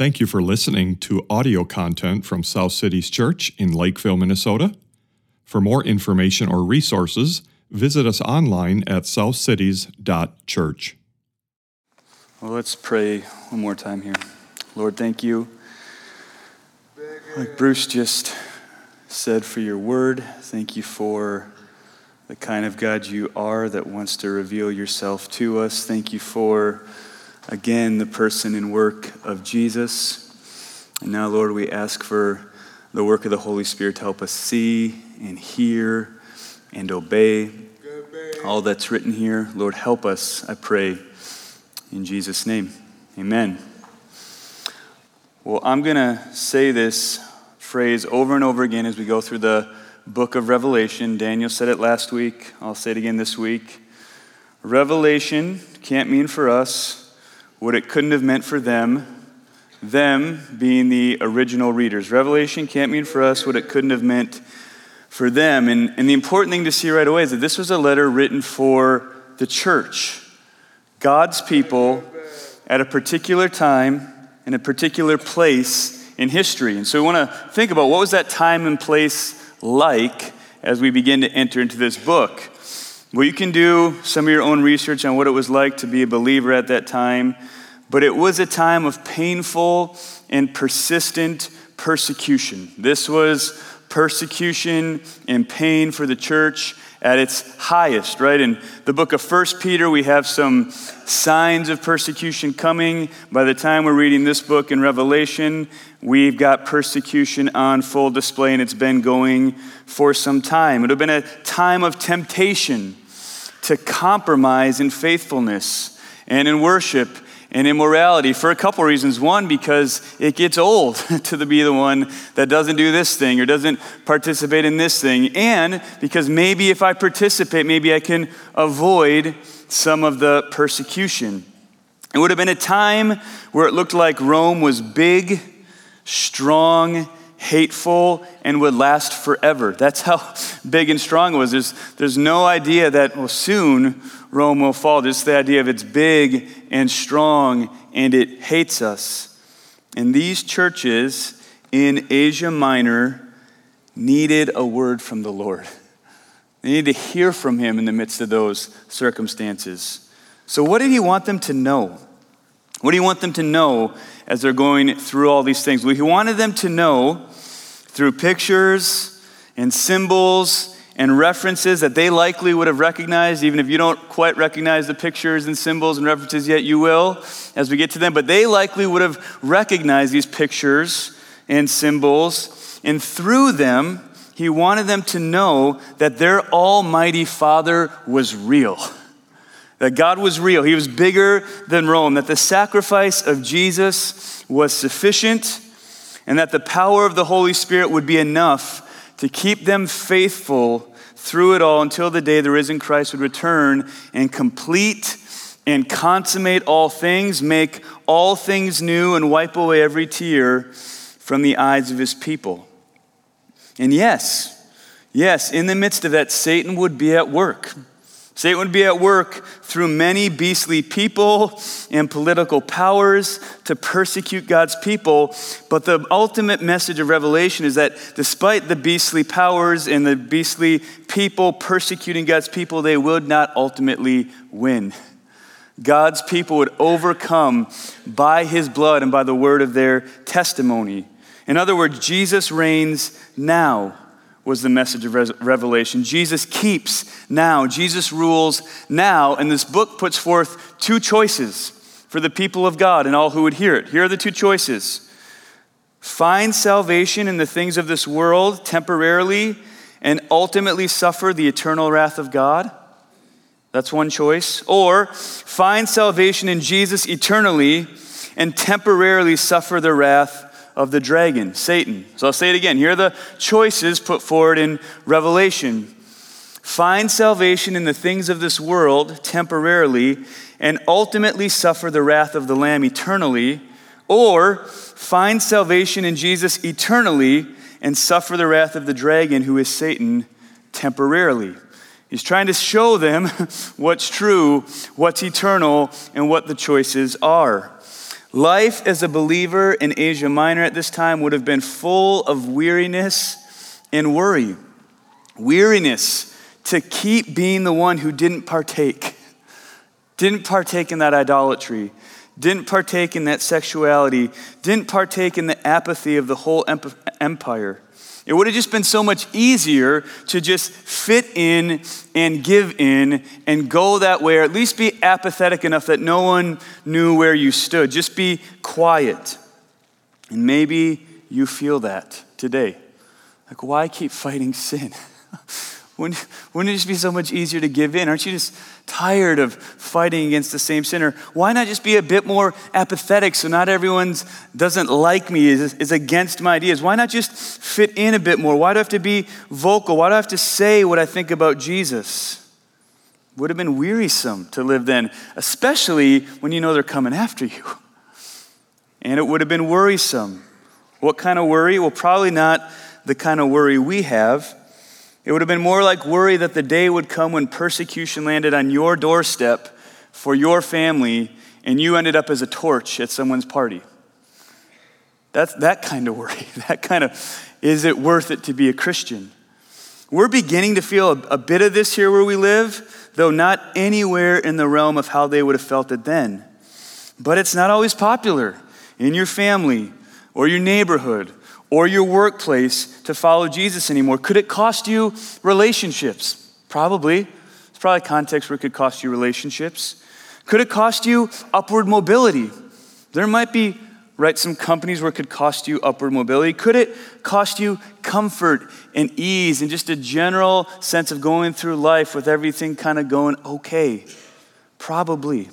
Thank you for listening to audio content from South Cities Church in Lakeville, Minnesota. For more information or resources, visit us online at southcities.church. Well, let's pray one more time here. Lord, thank you. Like Bruce just said, for your word. Thank you for the kind of God you are that wants to reveal yourself to us. Thank you for, again, the person and work of Jesus. And now, Lord, we ask for the work of the Holy Spirit to help us see and hear and obey all that's written here. Lord, help us, I pray, in Jesus' name. Amen. Well, I'm going to say this phrase over and over again as we go through the book of Revelation. Daniel said it last week. I'll say it again this week. Revelation can't mean for us what it couldn't have meant for them, them being the original readers. Revelation can't mean for us what it couldn't have meant for them. And, and the important thing to see right away is that this was a letter written for the church, God's people at a particular time in a particular place in history. And so we want to think about what was that time and place like as we begin to enter into this book. Well, you can do some of your own research on what it was like to be a believer at that time, but it was a time of painful and persistent persecution. This was persecution and pain for the church at its highest, right? In the book of First Peter, we have some signs of persecution coming. By the time we're reading this book in Revelation, we've got persecution on full display, and it's been going for some time. It would have been a time of temptation to compromise in faithfulness and in worship and immorality for a couple reasons. One, because it gets old to be the one that doesn't do this thing or doesn't participate in this thing. And because maybe if I participate, maybe I can avoid some of the persecution. It would have been a time where it looked like Rome was big, strong, hateful, and would last forever. That's how big and strong it was. There's, there's no idea that, well, soon Rome will fall. Just the idea of it's big and strong and it hates us. And these churches in Asia Minor needed a word from the Lord. They needed to hear from him in the midst of those circumstances. So, what did he want them to know? What do you want them to know as they're going through all these things? Well, he wanted them to know through pictures and symbols and references that they likely would have recognized, even if you don't quite recognize the pictures and symbols and references yet, you will as we get to them. But they likely would have recognized these pictures and symbols. And through them, he wanted them to know that their Almighty Father was real. That God was real. He was bigger than Rome. That the sacrifice of Jesus was sufficient. And that the power of the Holy Spirit would be enough to keep them faithful through it all until the day the risen Christ would return and complete and consummate all things, make all things new, and wipe away every tear from the eyes of his people. And yes, yes, in the midst of that, Satan would be at work. Satan would be at work through many beastly people and political powers to persecute God's people. But the ultimate message of Revelation is that despite the beastly powers and the beastly people persecuting God's people, they would not ultimately win. God's people would overcome by his blood and by the word of their testimony. In other words, Jesus reigns now was the message of Revelation. Jesus keeps now, Jesus rules now, and this book puts forth two choices for the people of God and all who would hear it. Here are the two choices find salvation in the things of this world temporarily and ultimately suffer the eternal wrath of God. That's one choice. Or find salvation in Jesus eternally and temporarily suffer the wrath of the dragon, Satan. So I'll say it again. Here are the choices put forward in Revelation. Find salvation in the things of this world temporarily and ultimately suffer the wrath of the Lamb eternally, or find salvation in Jesus eternally and suffer the wrath of the dragon, who is Satan, temporarily. He's trying to show them what's true, what's eternal, and what the choices are. Life as a believer in Asia Minor at this time would have been full of weariness and worry. Weariness to keep being the one who didn't partake, didn't partake in that idolatry, didn't partake in that sexuality, didn't partake in the apathy of the whole empire. It would have just been so much easier to just fit in and give in and go that way, or at least be apathetic enough that no one knew where you stood. Just be quiet. And maybe you feel that today. Like, why keep fighting sin? Wouldn't, wouldn't it just be so much easier to give in? Aren't you just tired of fighting against the same sinner? Why not just be a bit more apathetic so not everyone doesn't like me, is, is against my ideas? Why not just fit in a bit more? Why do I have to be vocal? Why do I have to say what I think about Jesus? Would have been wearisome to live then, especially when you know they're coming after you. And it would have been worrisome. What kind of worry? Well, probably not the kind of worry we have. It would have been more like worry that the day would come when persecution landed on your doorstep for your family and you ended up as a torch at someone's party. That's that kind of worry. That kind of, is it worth it to be a Christian? We're beginning to feel a, a bit of this here where we live, though not anywhere in the realm of how they would have felt it then. But it's not always popular in your family or your neighborhood or your workplace to follow Jesus anymore? Could it cost you relationships? Probably. It's probably context where it could cost you relationships. Could it cost you upward mobility? There might be, right, some companies where it could cost you upward mobility. Could it cost you comfort and ease and just a general sense of going through life with everything kind of going okay? Probably.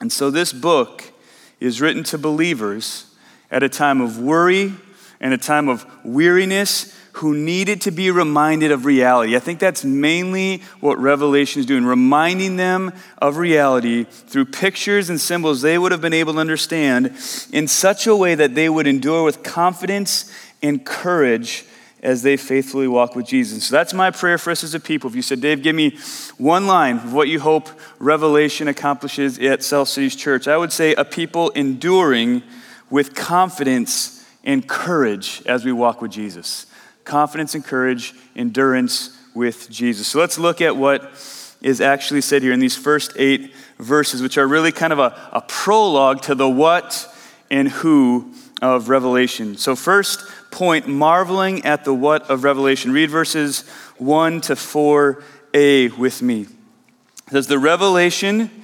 And so this book is written to believers at a time of worry in a time of weariness who needed to be reminded of reality. I think that's mainly what Revelation is doing, reminding them of reality through pictures and symbols they would have been able to understand in such a way that they would endure with confidence and courage as they faithfully walk with Jesus. So that's my prayer for us as a people. If you said, Dave, give me one line of what you hope Revelation accomplishes at South Cities Church, I would say a people enduring with confidence and courage as we walk with Jesus. Confidence and courage, endurance with Jesus. So let's look at what is actually said here in these first eight verses, which are really kind of a, a prologue to the what and who of Revelation. So, first point, marveling at the what of Revelation. Read verses 1 to 4a with me. It says, The revelation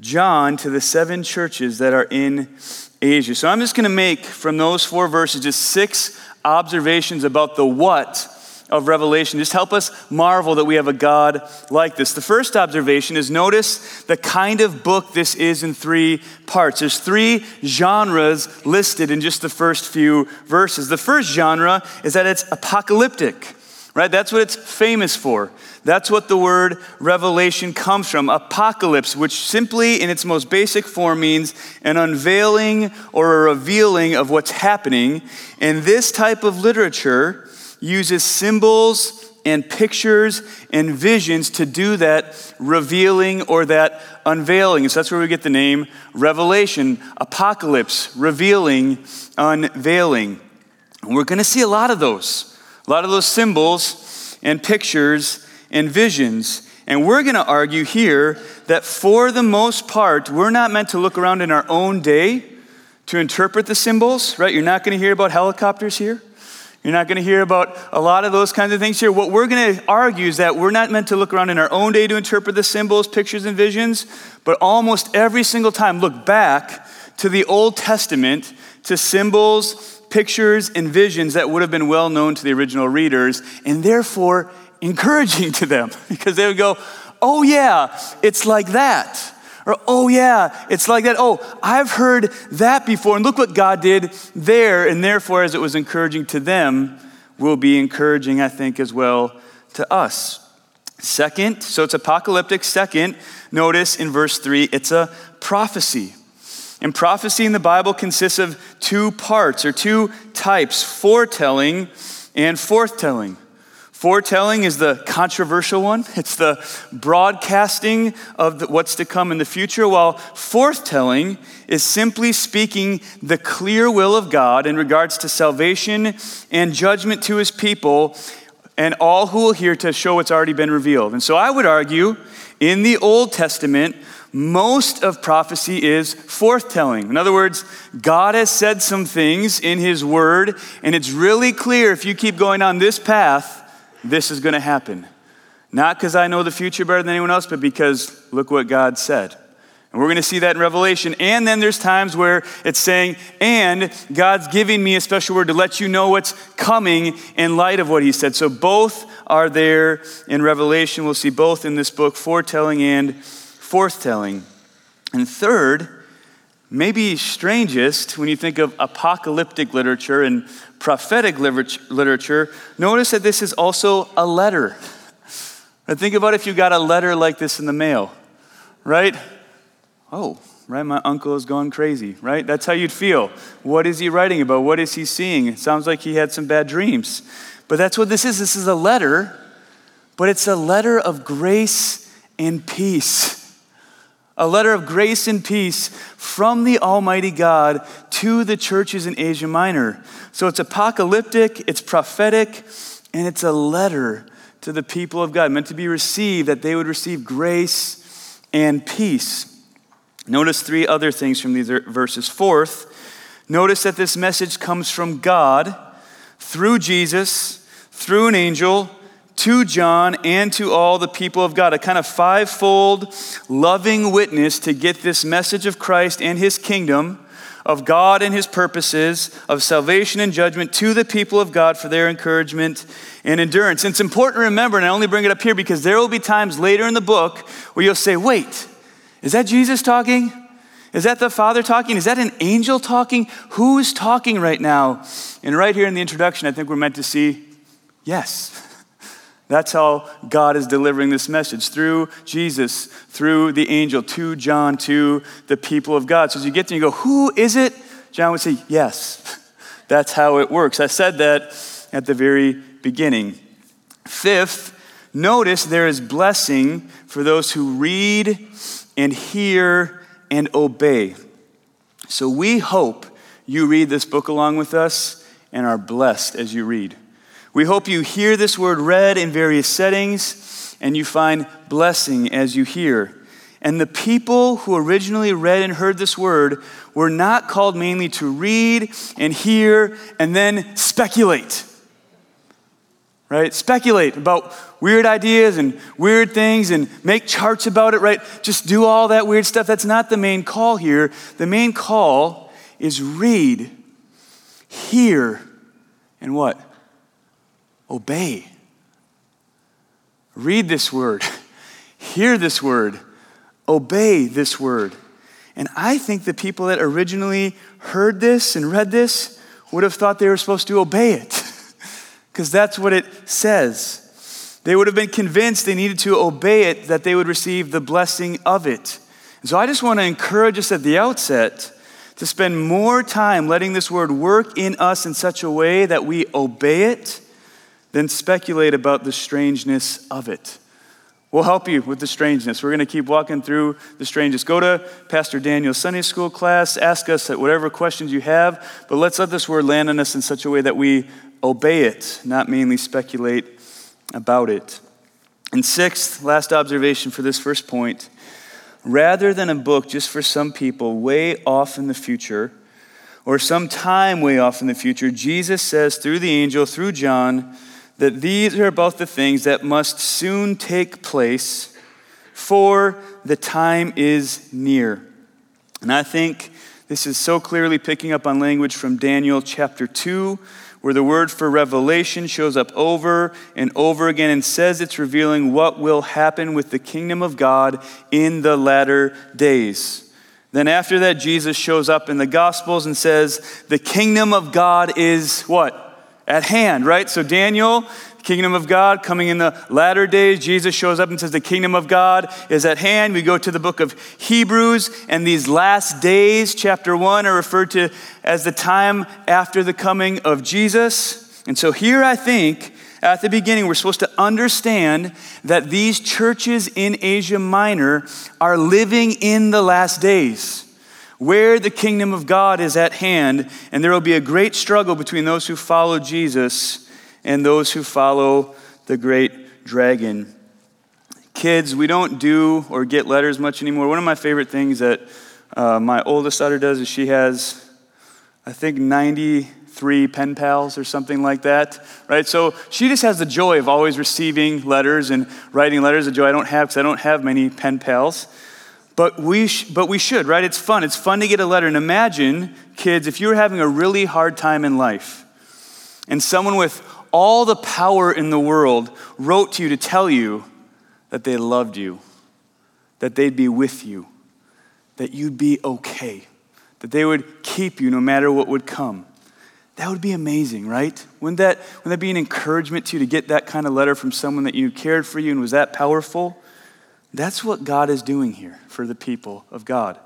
John to the seven churches that are in Asia. So I'm just going to make from those four verses just six observations about the what of Revelation. Just help us marvel that we have a God like this. The first observation is notice the kind of book this is in three parts. There's three genres listed in just the first few verses. The first genre is that it's apocalyptic right? That's what it's famous for. That's what the word revelation comes from. Apocalypse, which simply in its most basic form means an unveiling or a revealing of what's happening. And this type of literature uses symbols and pictures and visions to do that revealing or that unveiling. So that's where we get the name revelation, apocalypse, revealing, unveiling. And we're going to see a lot of those. A lot of those symbols and pictures and visions. And we're going to argue here that for the most part, we're not meant to look around in our own day to interpret the symbols, right? You're not going to hear about helicopters here. You're not going to hear about a lot of those kinds of things here. What we're going to argue is that we're not meant to look around in our own day to interpret the symbols, pictures, and visions, but almost every single time look back to the Old Testament to symbols, pictures and visions that would have been well known to the original readers and therefore encouraging to them because they would go, Oh, yeah, it's like that. Or, oh, yeah, it's like that. Oh, I've heard that before. And look what God did there. And therefore, as it was encouraging to them, will be encouraging, I think, as well to us. Second, so it's apocalyptic. Second, notice in verse 3, it's a prophecy. And prophecy in the Bible consists of two parts or two types foretelling and forthtelling. Foretelling is the controversial one, it's the broadcasting of the, what's to come in the future, while forthtelling is simply speaking the clear will of God in regards to salvation and judgment to his people and all who will hear to show what's already been revealed. And so I would argue in the Old Testament, most of prophecy is forthtelling. In other words, God has said some things in His Word, and it's really clear if you keep going on this path, this is going to happen. Not because I know the future better than anyone else, but because look what God said. And we're going to see that in Revelation. And then there's times where it's saying, and God's giving me a special word to let you know what's coming in light of what He said. So both are there in Revelation. We'll see both in this book, foretelling and forthtelling. And third, maybe strangest when you think of apocalyptic literature and prophetic literature, notice that this is also a letter. And think about if you got a letter like this in the mail, right? Oh, right, my uncle has gone crazy, right? That's how you'd feel. What is he writing about? What is he seeing? It sounds like he had some bad dreams. But that's what this is. This is a letter, but it's a letter of grace and peace. A letter of grace and peace from the Almighty God to the churches in Asia Minor. So it's apocalyptic, it's prophetic, and it's a letter to the people of God, meant to be received, that they would receive grace and peace. Notice three other things from these verses. Fourth, notice that this message comes from God through Jesus, through an angel, to John, and to all the people of God. A kind of fivefold loving witness to get this message of Christ and his kingdom of God and his purposes, of salvation and judgment to the people of God for their encouragement and endurance. And it's important to remember, and I only bring it up here because there will be times later in the book where you'll say, wait, is that Jesus talking? Is that the Father talking? Is that an angel talking? Who's talking right now? And right here in the introduction, I think we're meant to see yes. That's how God is delivering this message through Jesus, through the angel, to John, to the people of God. So as you get there, you go, Who is it? John would say, Yes. That's how it works. I said that at the very beginning. Fifth, notice there is blessing for those who read and hear and obey. So we hope you read this book along with us and are blessed as you read. We hope you hear this word read in various settings and you find blessing as you hear. And the people who originally read and heard this word were not called mainly to read and hear and then speculate. Right? Speculate about weird ideas and weird things and make charts about it, right? Just do all that weird stuff. That's not the main call here. The main call is read, hear, and what? Obey. Read this word, hear this word, obey this word. And I think the people that originally heard this and read this would have thought they were supposed to obey it, because that's what it says. They would have been convinced they needed to obey it, that they would receive the blessing of it. And so I just want to encourage us at the outset to spend more time letting this word work in us in such a way that we obey it then speculate about the strangeness of it. We'll help you with the strangeness. We're going to keep walking through the strangeness. Go to Pastor Daniel's Sunday school class, ask us whatever questions you have, but let's let this word land on us in such a way that we obey it, not mainly speculate about it. And sixth, last observation for this first point rather than a book just for some people way off in the future, or some time way off in the future, Jesus says through the angel, through John, that these are both the things that must soon take place, for the time is near. And I think This is so clearly picking up on language from Daniel chapter 2, where the word for revelation shows up over and over again and says it's revealing what will happen with the kingdom of God in the latter days. Then, after that, Jesus shows up in the Gospels and says, The kingdom of God is what? At hand, right? So, Daniel kingdom of God coming in the latter days. Jesus shows up and says, The kingdom of God is at hand. We go to the book of Hebrews, and these last days, chapter one, are referred to as the time after the coming of Jesus. And so here I think at the beginning, we're supposed to understand that these churches in Asia Minor are living in the last days where the kingdom of God is at hand, and there will be a great struggle between those who follow Jesus and those who follow the great dragon. Kids, we don't do or get letters much anymore. One of my favorite things that uh, my oldest daughter does is she has, I think, 93 pen pals or something like that, right? So she just has the joy of always receiving letters and writing letters, a joy I don't have because I don't have many pen pals. But we, sh- but we should, right? It's fun. It's fun to get a letter. And imagine, kids, if you were having a really hard time in life and someone with all the power in the world, wrote to you to tell you that they loved you, that they'd be with you, that you'd be okay, that they would keep you no matter what would come. That would be amazing, right? Wouldn't that, wouldn't that be an encouragement to you to get that kind of letter from someone that you cared for you and was that powerful? That's what God is doing here for the people of God.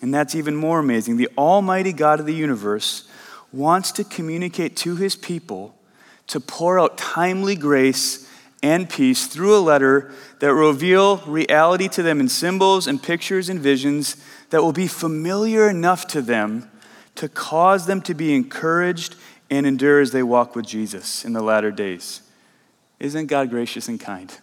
And that's even more amazing. The Almighty God of the universe wants to communicate to his people to pour out timely grace and peace through a letter that reveal reality to them in symbols and pictures and visions that will be familiar enough to them to cause them to be encouraged and endure as they walk with Jesus in the latter days. Isn't God gracious and kind?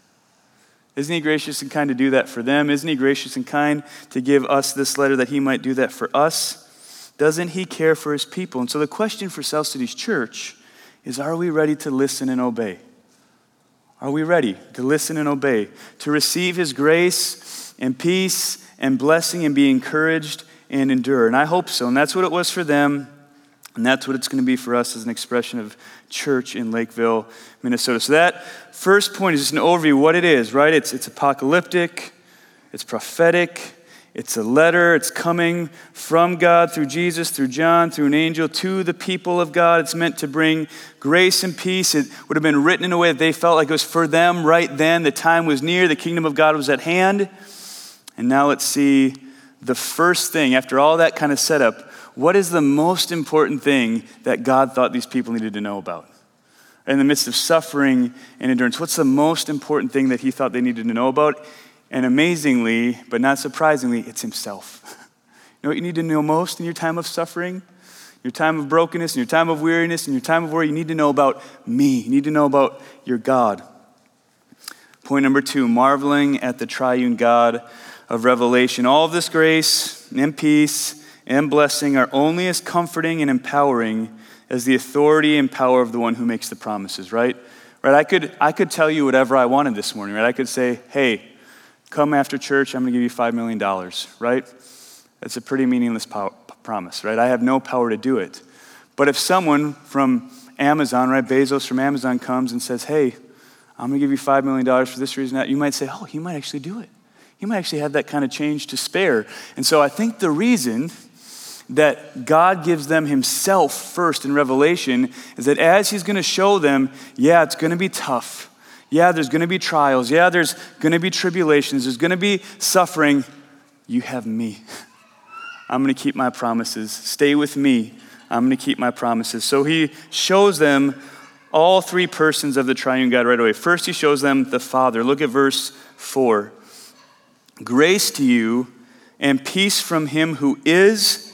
Isn't He gracious and kind to do that for them? Isn't He gracious and kind to give us this letter that He might do that for us? Doesn't He care for His people? And so the question for South Cities Church is are we ready to listen and obey? Are we ready to listen and obey, to receive His grace and peace and blessing and be encouraged and endure? And I hope so. And that's what it was for them. And that's what it's going to be for us as an expression of church in Lakeville, Minnesota. So that first point is just an overview of what it is, right? It's, it's apocalyptic, it's prophetic, it's a letter, it's coming from God through Jesus, through John, through an angel to the people of God. It's meant to bring grace and peace. It would have been written in a way that they felt like it was for them right then. The time was near, the kingdom of God was at hand. And now let's see the first thing, after all that kind of setup, what is the most important thing that God thought these people needed to know about? In the midst of suffering and endurance, what's the most important thing that he thought they needed to know about? And amazingly, but not surprisingly, it's Himself. You know what you need to know most in your time of suffering? Your time of brokenness, and your time of weariness, and your time of worry, you need to know about me. You need to know about your God. Point number two marveling at the triune God of Revelation. All of this grace and peace and blessing are only as comforting and empowering as the authority and power of the one who makes the promises, right? Right? I could, I could tell you whatever I wanted this morning, right? I could say, hey, come after church, I'm going to give you $5 million, right? That's a pretty meaningless promise, right? I have no power to do it. But if someone from Amazon, right, Bezos from Amazon comes and says, hey, I'm going to give you $5 million for this reason, that, you might say, oh, he might actually do it. He might actually have that kind of change to spare. And so I think the reason that God gives them Himself first in Revelation is that as He's going to show them, yeah, it's going to be tough. Yeah, there's going to be trials. Yeah, there's going to be tribulations. There's going to be suffering. You have me. I'm going to keep my promises. Stay with me. I'm going to keep my promises. So he shows them all three persons of the triune God right away. First, he shows them the Father. Look at verse 4. Grace to you and peace from him who is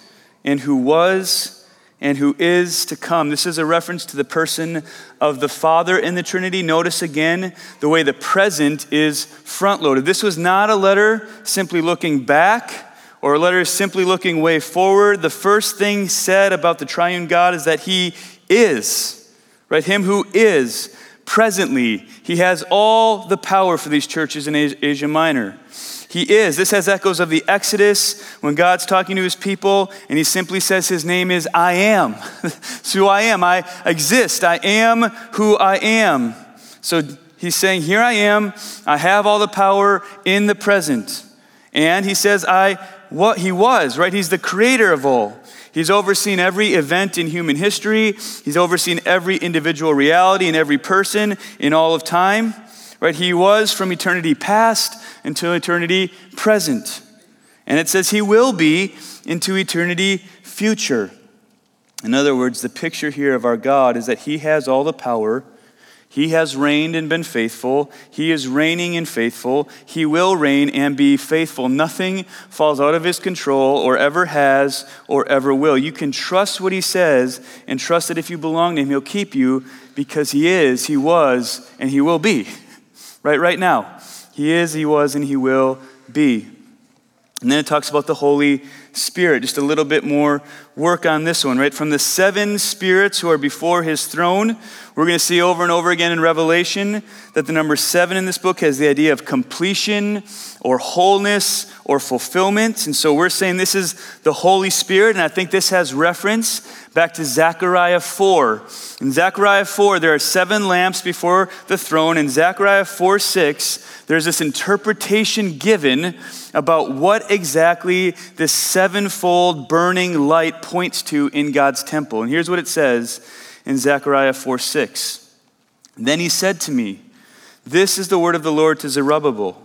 and who was and who is to come. This is a reference to the person of the Father in the Trinity. Notice again the way the present is front loaded. This was not a letter simply looking back or a letter simply looking way forward. The first thing said about the triune God is that he is, right? Him who is presently. He has all the power for these churches in Asia Minor. He is. This has echoes of the Exodus when God's talking to his people and he simply says his name is I am. it's who I am. I exist. I am who I am. So he's saying, Here I am. I have all the power in the present. And he says, I what he was, right? He's the creator of all. He's overseen every event in human history. He's overseen every individual reality and every person in all of time. Right? He was from eternity past until eternity present. And it says he will be into eternity future. In other words, the picture here of our God is that he has all the power he has reigned and been faithful. He is reigning and faithful. He will reign and be faithful. Nothing falls out of his control or ever has or ever will. You can trust what he says and trust that if you belong to him, he'll keep you because he is, he was, and he will be. Right, right now. He is, he was, and he will be. And then it talks about the Holy Spirit. Just a little bit more work on this one, right? From the seven spirits who are before his throne, we're going to see over and over again in Revelation that the number seven in this book has the idea of completion or wholeness or fulfillment. And so we're saying this is the Holy Spirit, and I think this has reference back to Zechariah 4. In Zechariah 4, there are seven lamps before the throne. In Zechariah 4 6, there's this interpretation given about what exactly this sevenfold burning light points to in God's temple. And here's what it says in Zechariah 4 6. Then he said to me, This is the word of the Lord to Zerubbabel,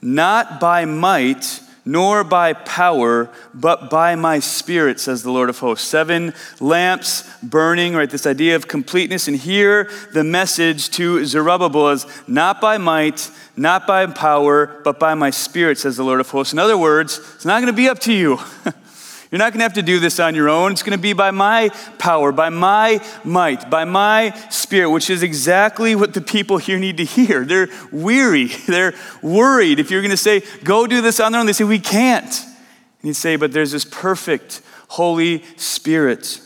not by might nor by power, but by my spirit, says the Lord of hosts. Seven lamps burning, right? This idea of completeness. And here the message to Zerubbabel is not by might, not by power, but by my spirit, says the Lord of hosts. In other words, it's not going to be up to you. You're not going to have to do this on your own. It's going to be by my power, by my might, by my spirit, which is exactly what the people here need to hear. They're weary, they're worried. If you're going to say, go do this on their own, they say, we can't. And you say, but there's this perfect Holy Spirit.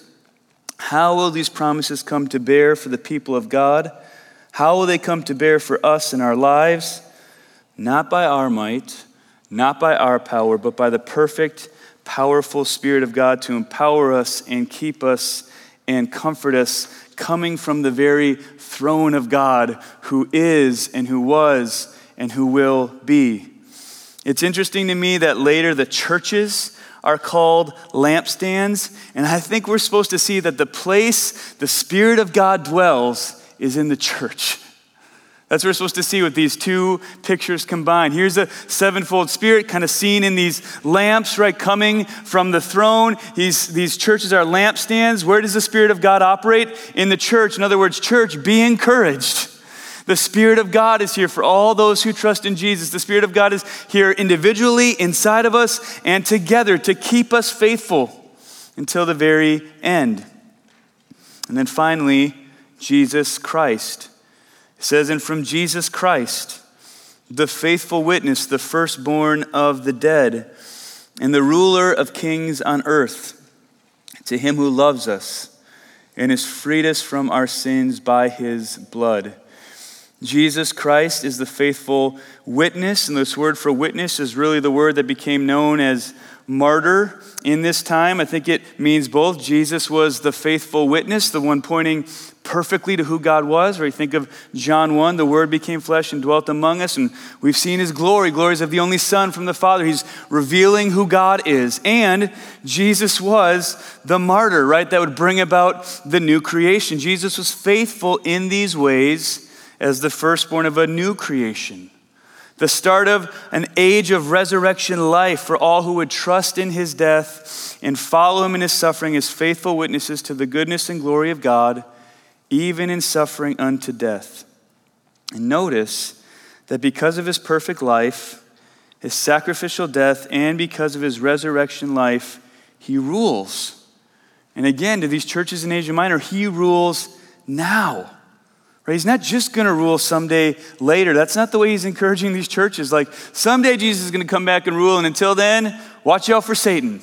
How will these promises come to bear for the people of God? How will they come to bear for us in our lives? Not by our might, not by our power, but by the perfect powerful Spirit of God to empower us and keep us and comfort us, coming from the very throne of God who is and who was and who will be. It's interesting to me that later the churches are called lampstands, and I think we're supposed to see that the place the Spirit of God dwells is in the church. That's what we're supposed to see with these two pictures combined. Here's a sevenfold spirit kind of seen in these lamps, right, coming from the throne. These, these churches are lampstands. Where does the Spirit of God operate? In the church. In other words, church, be encouraged. The Spirit of God is here for all those who trust in Jesus. The Spirit of God is here individually, inside of us, and together to keep us faithful until the very end. And then finally, Jesus Christ. Says, and from Jesus Christ, the faithful witness, the firstborn of the dead, and the ruler of kings on earth, to him who loves us and has freed us from our sins by his blood. Jesus Christ is the faithful witness, and this word for witness is really the word that became known as martyr in this time. I think it means both. Jesus was the faithful witness, the one pointing perfectly to who God was. Or you think of John 1, the Word became flesh and dwelt among us, and we've seen His glory, glories of the only Son from the Father. He's revealing who God is. And Jesus was the martyr, right? That would bring about the new creation. Jesus was faithful in these ways as the firstborn of a new creation the start of an age of resurrection life for all who would trust in his death and follow him in his suffering as faithful witnesses to the goodness and glory of God, even in suffering unto death. And notice that because of his perfect life, his sacrificial death, and because of his resurrection life, he rules. And again, to these churches in Asia Minor, he rules now. Right? He's not just going to rule someday later. That's not the way he's encouraging these churches. Like, someday Jesus is going to come back and rule, and until then, watch out for Satan.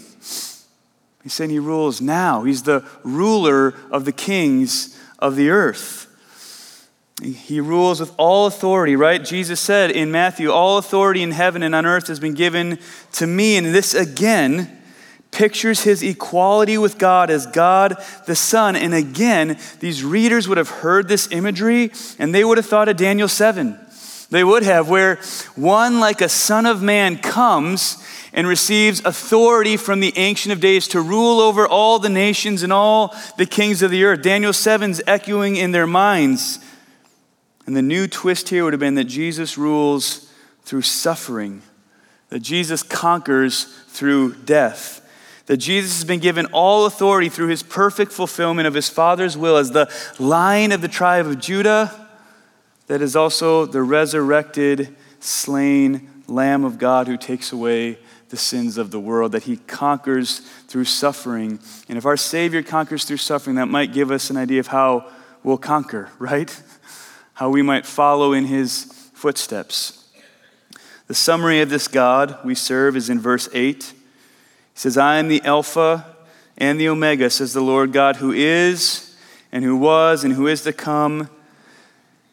He's saying he rules now. He's the ruler of the kings of the earth. He rules with all authority, right? Jesus said in Matthew, All authority in heaven and on earth has been given to me. And this again pictures his equality with God as God the Son. And again, these readers would have heard this imagery and they would have thought of Daniel 7. They would have, where one like a Son of Man comes and receives authority from the Ancient of Days to rule over all the nations and all the kings of the earth. Daniel 7's echoing in their minds. And the new twist here would have been that Jesus rules through suffering, that Jesus conquers through death. That Jesus has been given all authority through his perfect fulfillment of his Father's will as the lion of the tribe of Judah, that is also the resurrected, slain Lamb of God who takes away the sins of the world, that he conquers through suffering. And if our Savior conquers through suffering, that might give us an idea of how we'll conquer, right? How we might follow in his footsteps. The summary of this God we serve is in verse 8. He says, I am the Alpha and the Omega, says the Lord God, who is and who was and who is to come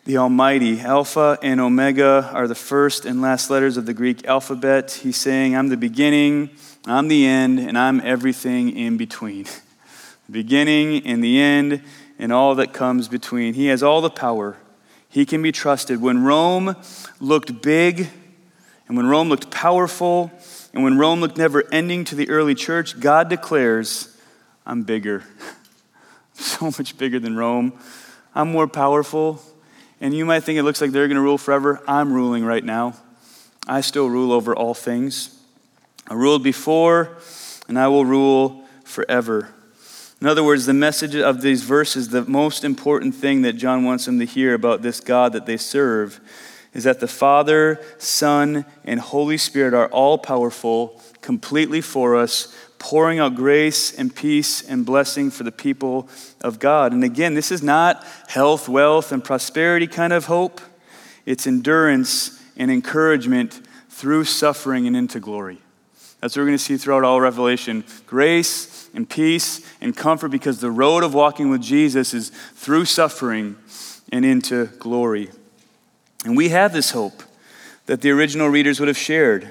the Almighty. Alpha and Omega are the first and last letters of the Greek alphabet. He's saying, I'm the beginning, I'm the end, and I'm everything in between. The beginning and the end, and all that comes between. He has all the power. He can be trusted. When Rome looked big, and when Rome looked powerful, and when Rome looked never ending to the early church, God declares, I'm bigger. so much bigger than Rome. I'm more powerful. And you might think it looks like they're going to rule forever. I'm ruling right now. I still rule over all things. I ruled before, and I will rule forever. In other words, the message of these verses, the most important thing that John wants them to hear about this God that they serve, is that the Father, Son, and Holy Spirit are all powerful, completely for us, pouring out grace and peace and blessing for the people of God. And again, this is not health, wealth, and prosperity kind of hope, it's endurance and encouragement through suffering and into glory. That's what we're going to see throughout all Revelation grace and peace and comfort because the road of walking with Jesus is through suffering and into glory. And we have this hope that the original readers would have shared.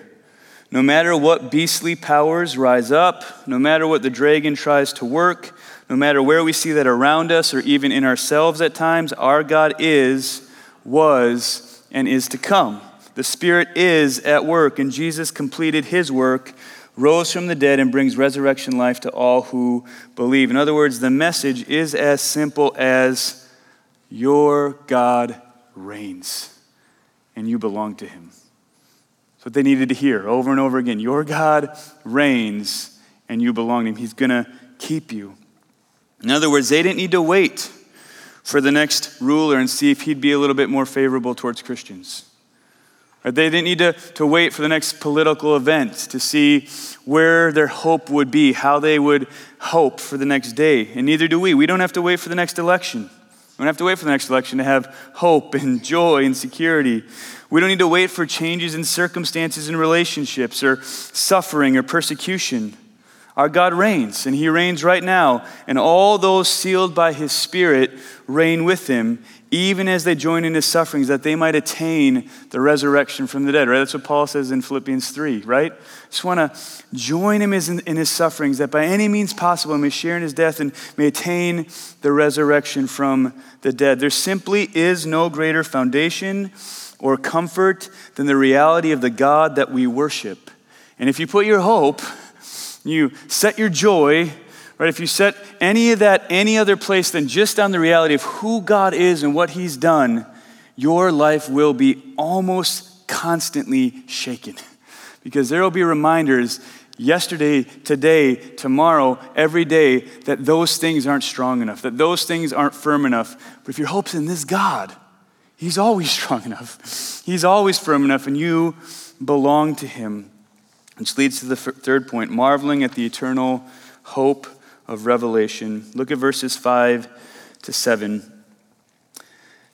No matter what beastly powers rise up, no matter what the dragon tries to work, no matter where we see that around us or even in ourselves at times, our God is, was, and is to come. The Spirit is at work, and Jesus completed his work, rose from the dead, and brings resurrection life to all who believe. In other words, the message is as simple as Your God reigns, and you belong to him what they needed to hear over and over again. Your God reigns and you belong to Him. He's going to keep you. In other words, they didn't need to wait for the next ruler and see if he'd be a little bit more favorable towards Christians. They didn't need to, to wait for the next political event to see where their hope would be, how they would hope for the next day. And neither do we. We don't have to wait for the next election. We don't have to wait for the next election to have hope and joy and security. We don't need to wait for changes in circumstances and relationships or suffering or persecution. Our God reigns, and He reigns right now, and all those sealed by His Spirit reign with Him, even as they join in His sufferings, that they might attain the resurrection from the dead. Right? That's what Paul says in Philippians 3, right? Just want to join Him in His sufferings, that by any means possible, may share in His death and may attain the resurrection from the dead. There simply is no greater foundation or comfort than the reality of the God that we worship. And if you put your hope, you set your joy, right? If you set any of that any other place than just on the reality of who God is and what He's done, your life will be almost constantly shaken. Because there will be reminders yesterday, today, tomorrow, every day that those things aren't strong enough, that those things aren't firm enough. But if your hope's in this God, He's always strong enough. He's always firm enough, and you belong to Him. Which leads to the third point marveling at the eternal hope of Revelation. Look at verses 5 to 7.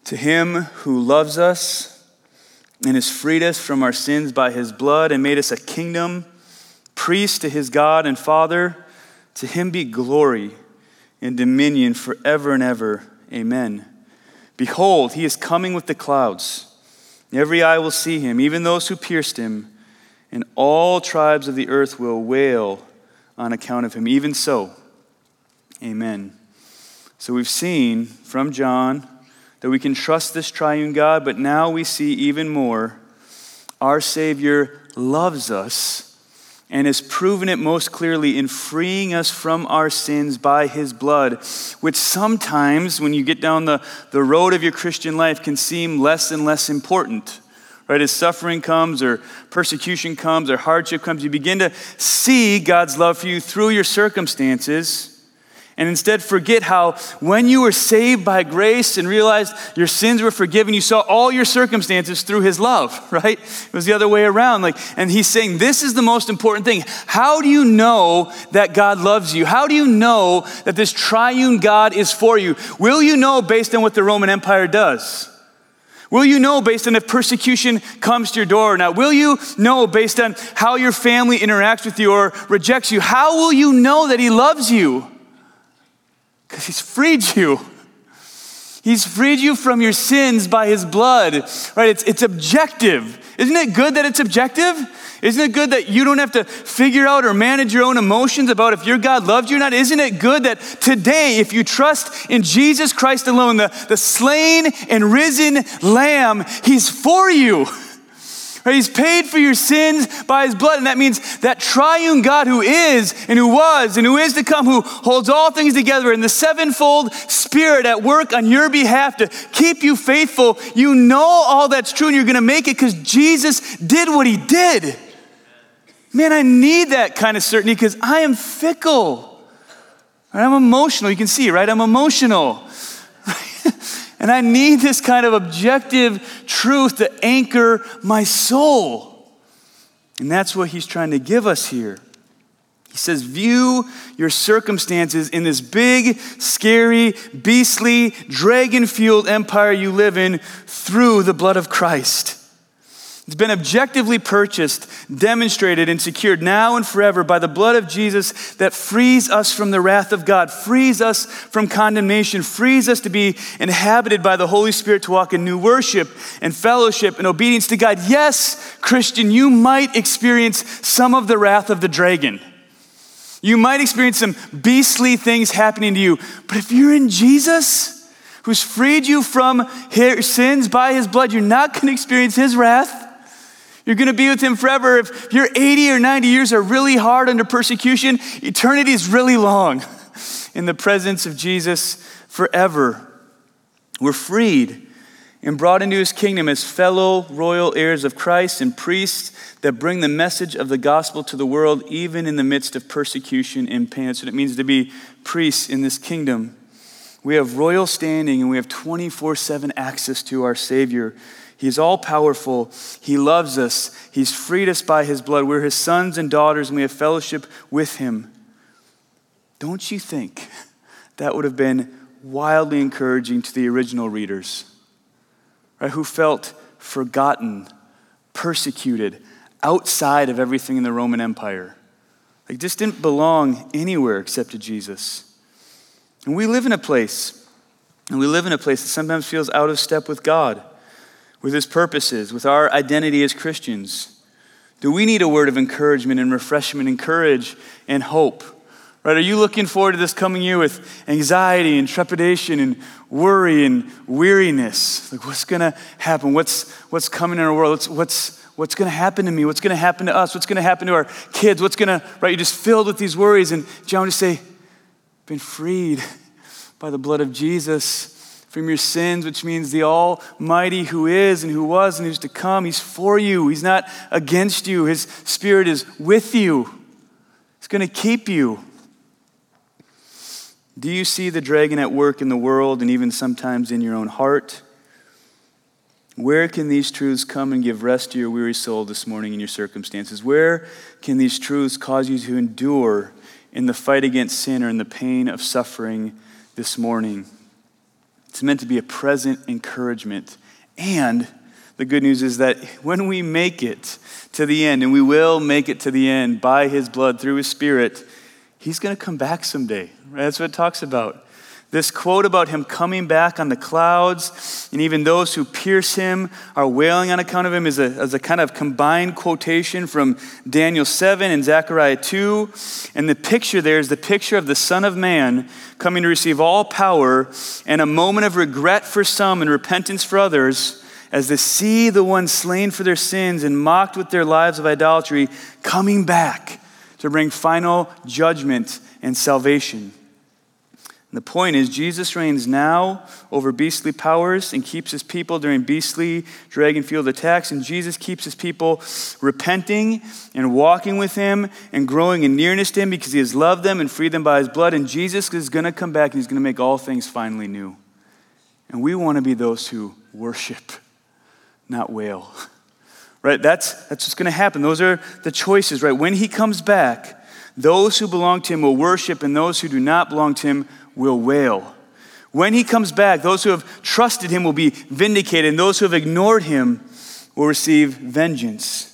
To Him who loves us and has freed us from our sins by His blood and made us a kingdom, priest to His God and Father, to Him be glory and dominion forever and ever. Amen. Behold, he is coming with the clouds. Every eye will see him, even those who pierced him, and all tribes of the earth will wail on account of him. Even so, amen. So we've seen from John that we can trust this triune God, but now we see even more. Our Savior loves us and has proven it most clearly in freeing us from our sins by his blood, which sometimes, when you get down the, the road of your Christian life, can seem less and less important. Right, as suffering comes, or persecution comes, or hardship comes, you begin to see God's love for you through your circumstances and instead forget how when you were saved by grace and realized your sins were forgiven, you saw all your circumstances through his love, right? It was the other way around. Like, and he's saying, this is the most important thing. How do you know that God loves you? How do you know that this triune God is for you? Will you know based on what the Roman Empire does? Will you know based on if persecution comes to your door or not? Will you know based on how your family interacts with you or rejects you? How will you know that he loves you? Because he's freed you. He's freed you from your sins by his blood, right? It's, it's objective. Isn't it good that it's objective? Isn't it good that you don't have to figure out or manage your own emotions about if your God loved you or not? Isn't it good that today, if you trust in Jesus Christ alone, the, the slain and risen Lamb, He's for you? Right? He's paid for your sins by his blood. And that means that triune God who is and who was and who is to come, who holds all things together in the sevenfold spirit at work on your behalf to keep you faithful. You know all that's true and you're going to make it because Jesus did what he did. Man, I need that kind of certainty because I am fickle. I'm emotional. You can see, right? I'm emotional. And I need this kind of objective truth to anchor my soul. And that's what he's trying to give us here. He says, View your circumstances in this big, scary, beastly, dragon fueled empire you live in through the blood of Christ. It's been objectively purchased, demonstrated, and secured now and forever by the blood of Jesus that frees us from the wrath of God, frees us from condemnation, frees us to be inhabited by the Holy Spirit to walk in new worship and fellowship and obedience to God. Yes, Christian, you might experience some of the wrath of the dragon. You might experience some beastly things happening to you, but if you're in Jesus, who's freed you from his sins by his blood, you're not going to experience his wrath. You're going to be with him forever. If your 80 or 90 years are really hard under persecution, eternity is really long in the presence of Jesus forever. We're freed and brought into his kingdom as fellow royal heirs of Christ and priests that bring the message of the gospel to the world, even in the midst of persecution and pain. That's what it means to be priests in this kingdom. We have royal standing and we have 24 7 access to our Savior. He's all powerful. He loves us. He's freed us by His blood. We're His sons and daughters, and we have fellowship with Him. Don't you think that would have been wildly encouraging to the original readers, right, who felt forgotten, persecuted, outside of everything in the Roman Empire? Like, just didn't belong anywhere except to Jesus. And we live in a place, and we live in a place that sometimes feels out of step with God with his purposes, with our identity as Christians? Do we need a word of encouragement and refreshment and courage and hope? Right? Are you looking forward to this coming year with anxiety and trepidation and worry and weariness? Like, what's going to happen? What's, what's coming in our world? What's, what's, what's going to happen to me? What's going to happen to us? What's going to happen to our kids? What's going to, right? You're just filled with these worries. And John would say, been freed by the blood of Jesus from your sins, which means the Almighty who is and who was and who's to come. He's for you, He's not against you. His Spirit is with you, He's going to keep you. Do you see the dragon at work in the world and even sometimes in your own heart? Where can these truths come and give rest to your weary soul this morning in your circumstances? Where can these truths cause you to endure in the fight against sin or in the pain of suffering this morning? It's meant to be a present encouragement. And the good news is that when we make it to the end, and we will make it to the end by His blood through His Spirit, He's going to come back someday. That's what it talks about. This quote about him coming back on the clouds, and even those who pierce him are wailing on account of him, is a, is a kind of combined quotation from Daniel 7 and Zechariah 2. And the picture there is the picture of the Son of Man coming to receive all power, and a moment of regret for some and repentance for others, as they see the one slain for their sins and mocked with their lives of idolatry coming back to bring final judgment and salvation. And the point is, Jesus reigns now over beastly powers and keeps his people during beastly dragon field attacks. And Jesus keeps his people repenting and walking with him and growing in nearness to him because he has loved them and freed them by his blood. And Jesus is going to come back and he's going to make all things finally new. And we want to be those who worship, not wail. Right? That's, that's what's going to happen. Those are the choices, right? When he comes back, those who belong to him will worship, and those who do not belong to him will wail. When he comes back, those who have trusted him will be vindicated, and those who have ignored him will receive vengeance.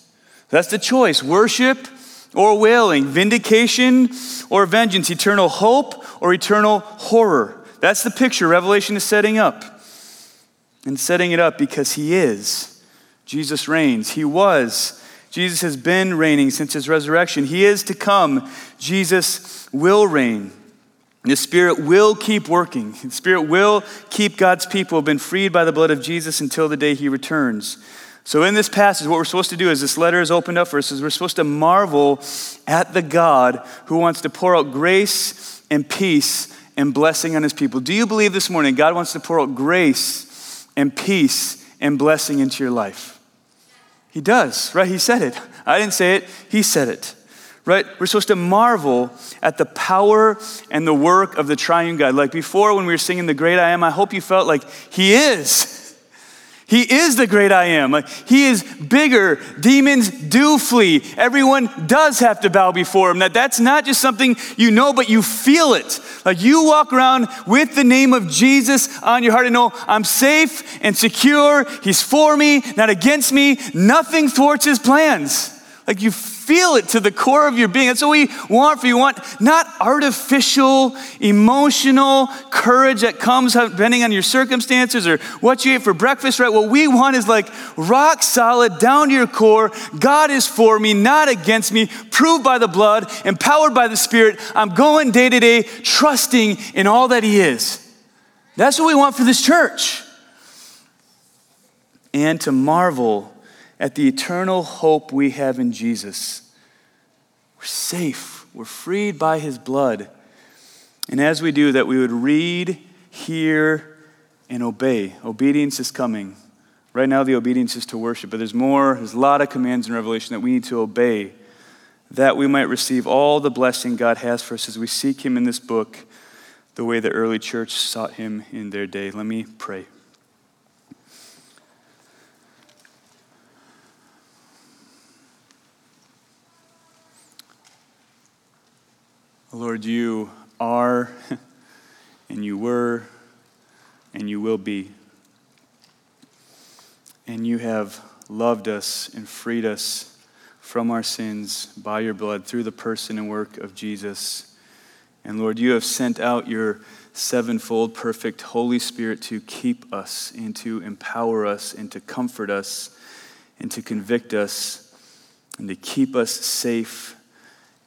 That's the choice worship or wailing, vindication or vengeance, eternal hope or eternal horror. That's the picture Revelation is setting up. And setting it up because he is. Jesus reigns. He was. Jesus has been reigning since his resurrection. He is to come. Jesus will reign. The Spirit will keep working. The Spirit will keep God's people been freed by the blood of Jesus until the day He returns. So, in this passage, what we're supposed to do is this letter is opened up for us, is we're supposed to marvel at the God who wants to pour out grace and peace and blessing on His people. Do you believe this morning God wants to pour out grace and peace and blessing into your life? He does, right? He said it. I didn't say it, He said it right? We're supposed to marvel at the power and the work of the triune God. Like before, when we were singing The Great I Am, I hope you felt like He is. He is the great I am. Like, he is bigger. Demons do flee. Everyone does have to bow before him. That that's not just something you know, but you feel it. Like you walk around with the name of Jesus on your heart and know I'm safe and secure. He's for me, not against me. Nothing thwarts his plans. Like you feel it to the core of your being. That's what we want for you. We want not artificial, emotional courage that comes depending on your circumstances or what you ate for breakfast, right? What we want is like rock solid, down to your core. God is for me, not against me, proved by the blood, empowered by the Spirit. I'm going day to day, trusting in all that He is. That's what we want for this church. And to marvel at the eternal hope we have in Jesus. We're safe, we're freed by his blood. And as we do that, we would read, hear, and obey. Obedience is coming. Right now, the obedience is to worship, but there's more, there's a lot of commands in Revelation that we need to obey, that we might receive all the blessing God has for us as we seek Him in this book, the way the early church sought Him in their day. Let me pray. Lord, you are, and you were, and you will be. And you have loved us and freed us from our sins by your blood through the person and work of Jesus. And Lord, you have sent out your sevenfold perfect Holy Spirit to keep us and to empower us and to comfort us and to convict us and to keep us safe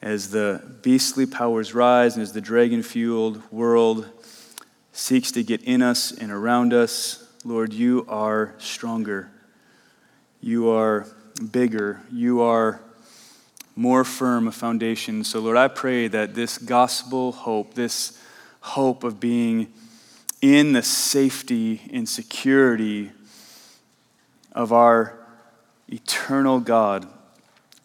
as the beastly powers rise and as the dragon fueled world seeks to get in us and around us, Lord, you are stronger. You are bigger. You are more firm a foundation. So, Lord, I pray that this gospel hope, this hope of being in the safety and security of our eternal God,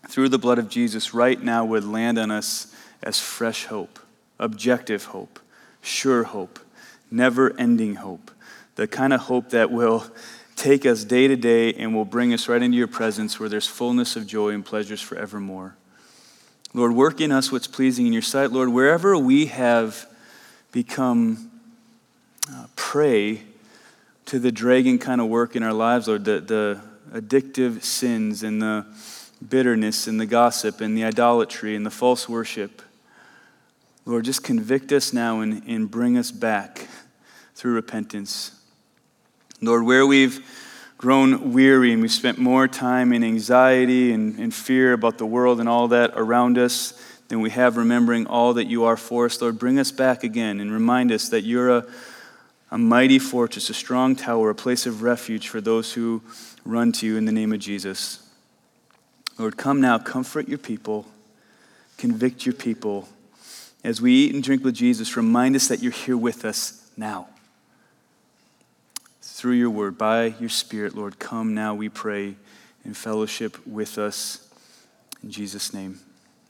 through the blood of Jesus right now would land on us as fresh hope, objective hope, sure hope, never ending hope, the kind of hope that will take us day to day and will bring us right into your presence where there's fullness of joy and pleasures forevermore. Lord, work in us what's pleasing in your sight. Lord, wherever we have become uh, prey to the dragon kind of work in our lives, Lord, the, the addictive sins and the bitterness and the gossip and the idolatry and the false worship. Lord, just convict us now and, and bring us back through repentance. Lord, where we've grown weary and we've spent more time in anxiety and, and fear about the world and all that around us than we have remembering all that you are for us, Lord, bring us back again and remind us that you're a, a mighty fortress, a strong tower, a place of refuge for those who run to you in the name of Jesus. Lord, come now, comfort your people, convict your people as we eat and drink with Jesus, remind us that you're here with us now. Through your word, by your Spirit, Lord, come now, we pray, in fellowship with us. In Jesus' name,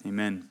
amen.